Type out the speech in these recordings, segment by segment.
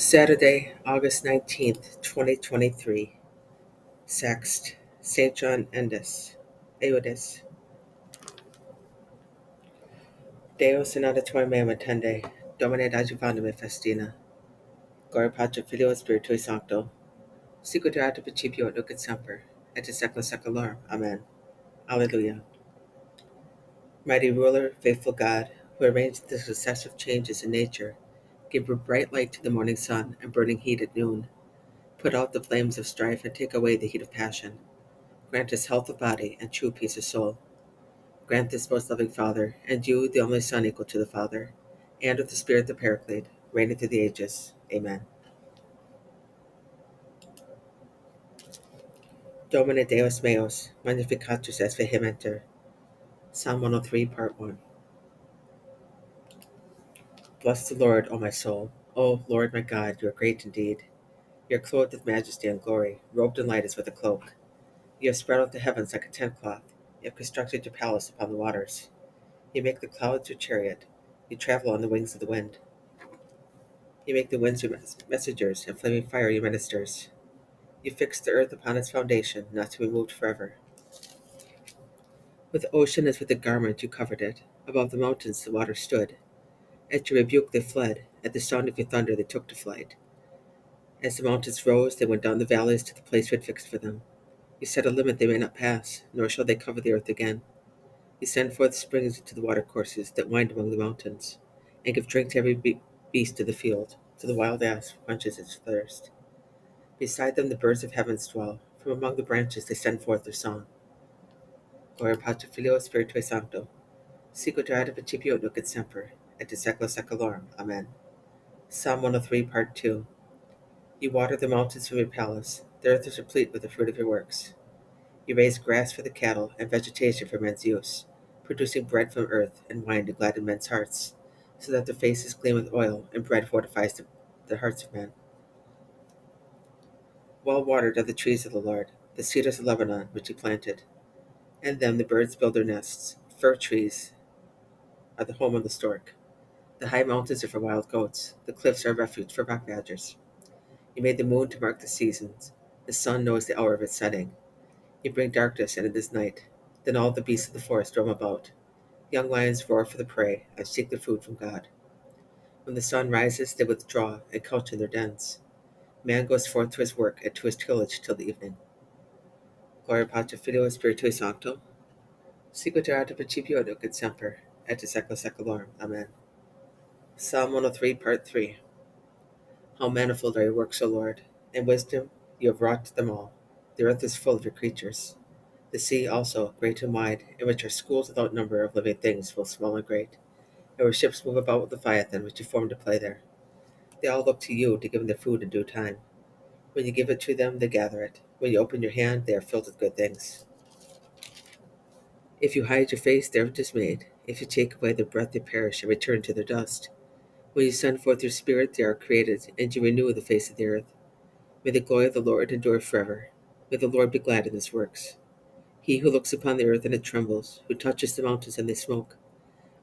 Saturday, August 19th, 2023. Sext, St. John Endes, Eudes. Deus in auditorium meum attende, Domine adjuvandum festina. Gloria Patri Filio Spiritui Sancto. Sicut erat in principio et nunc et semper, et in saecula saeculorum. Amen. Alleluia. Mighty ruler, faithful God, who arranged the successive changes in nature, give a bright light to the morning sun and burning heat at noon. Put out the flames of strife and take away the heat of passion. Grant us health of body and true peace of soul. Grant this, most loving Father, and you, the only Son equal to the Father, and with the Spirit the Paraclete, reigning through the ages. Amen. Domine Deus meus, magnificatus es vehementer. Psalm 103, Part 1. Bless the Lord, O my soul. O Lord my God, you are great indeed. You are clothed with majesty and glory, robed in light as with a cloak. You have spread out the heavens like a tent cloth. You have constructed your palace upon the waters. You make the clouds your chariot. You travel on the wings of the wind. You make the winds your messengers, and flaming fire your ministers. You fix the earth upon its foundation, not to be moved forever. With the ocean as with a garment you covered it. Above the mountains the waters stood. At your rebuke they fled. At the sound of your thunder they took to flight. As the mountains rose, they went down the valleys to the place you had fixed for them. You set a limit they may not pass, nor shall they cover the earth again. You send forth springs into the watercourses that wind among the mountains, and give drink to every be- beast of the field, to the wild ass quenches its thirst. Beside them the birds of heaven dwell. From among the branches they send forth their song. Gloria Patri Filio Spiritui Sancto. Sicut erat principio nunc et semper, et in saecula saeculorum. Amen. Psalm 103, Part 2. You water the mountains from your palace. The earth is replete with the fruit of your works. You raise grass for the cattle and vegetation for men's use, producing bread from earth and wine to gladden men's hearts, so that their faces gleam with oil and bread fortifies the, the hearts of men. Well watered are the trees of the Lord, the cedars of Lebanon, which he planted. And them the birds build their nests. Fir trees are the home of the stork. The high mountains are for wild goats. The cliffs are a refuge for rock badgers. You made the moon to mark the seasons. The sun knows the hour of its setting. You bring darkness and it is night. Then all the beasts of the forest roam about. Young lions roar for the prey and seek their food from God. When the sun rises, they withdraw and couch in their dens. Man goes forth to his work and to his tillage till the evening. Gloria Patri Filio Spiritui Sancto. Erat in principio et semper, et saeculorum. Amen. Psalm 103, Part 3. How manifold are your works, O Lord! In wisdom you have wrought them all. The earth is full of your creatures. The sea also, great and wide, in which are schools without number of living things, both small and great, and where ships move about with Leviathan, which you formed to play there. They all look to you to give them their food in due time. When you give it to them, they gather it. When you open your hand, they are filled with good things. If you hide your face, they are dismayed. If you take away their breath, they perish and return to their dust. When you send forth your spirit, they are created, and you renew the face of the earth. May the glory of the Lord endure forever. May the Lord be glad in his works. He who looks upon the earth and it trembles, who touches the mountains and they smoke.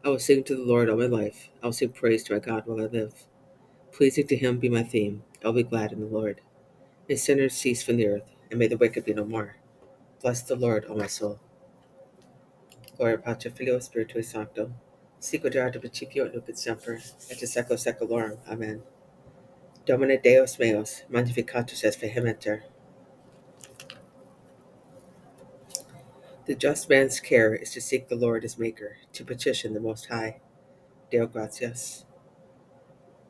I will sing to the Lord all my life. I will sing praise to my God while I live. Pleasing to him be my theme. I will be glad in the Lord. May sinners cease from the earth, and may the wicked be no more. Bless the Lord, O my soul. Gloria Patri Filio Spiritui Sancto. Erat in principio et semper, et in saecula saeculorum. Amen. Domine Deus meus, magnificatus es vehementer. The just man's care is to seek the Lord his Maker, to petition the Most High. Deo gratias.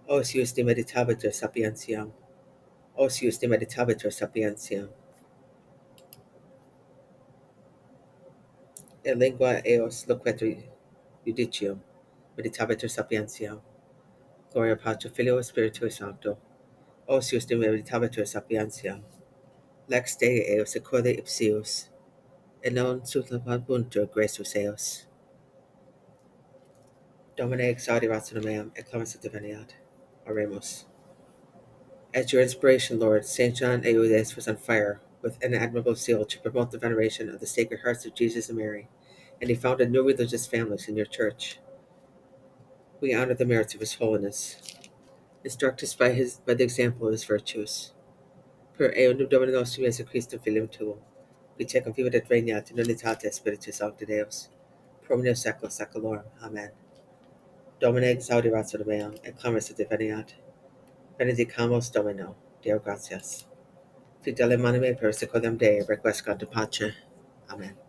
Osius de meditabitur sapientiam. Osius de meditabitur sapientiam. E lingua eos loquetur judicium, meditabitur sapientiam. Gloria Patri Filio Spiritui Sancto. Osius de meditabitur sapientiam. Lex Dei eos secorde ipsius. Et non sutlapabuntur gracius eos. Domine exaudi ratio meam, et clemency diviniat. Oremus. At your inspiration, Lord, St. John Eudes was on fire with an admirable zeal to promote the veneration of the Sacred Hearts of Jesus and Mary, and he founded new religious families in your church. We honor the merits of His Holiness. Instruct us by his by the example of his virtues. Per eundum Domini nostrum Jesu Christum filium tuum, qui tecum vivat et regnat in unitate Spiritus Sancti Deus, pro omnia secula seculorum. Amen. Domine exaudirat sed meam, et clamis et diveniat. Benedicamus Domino. Deo gratias. Fidele manime per secundum Dei requiescat in pace. Amen.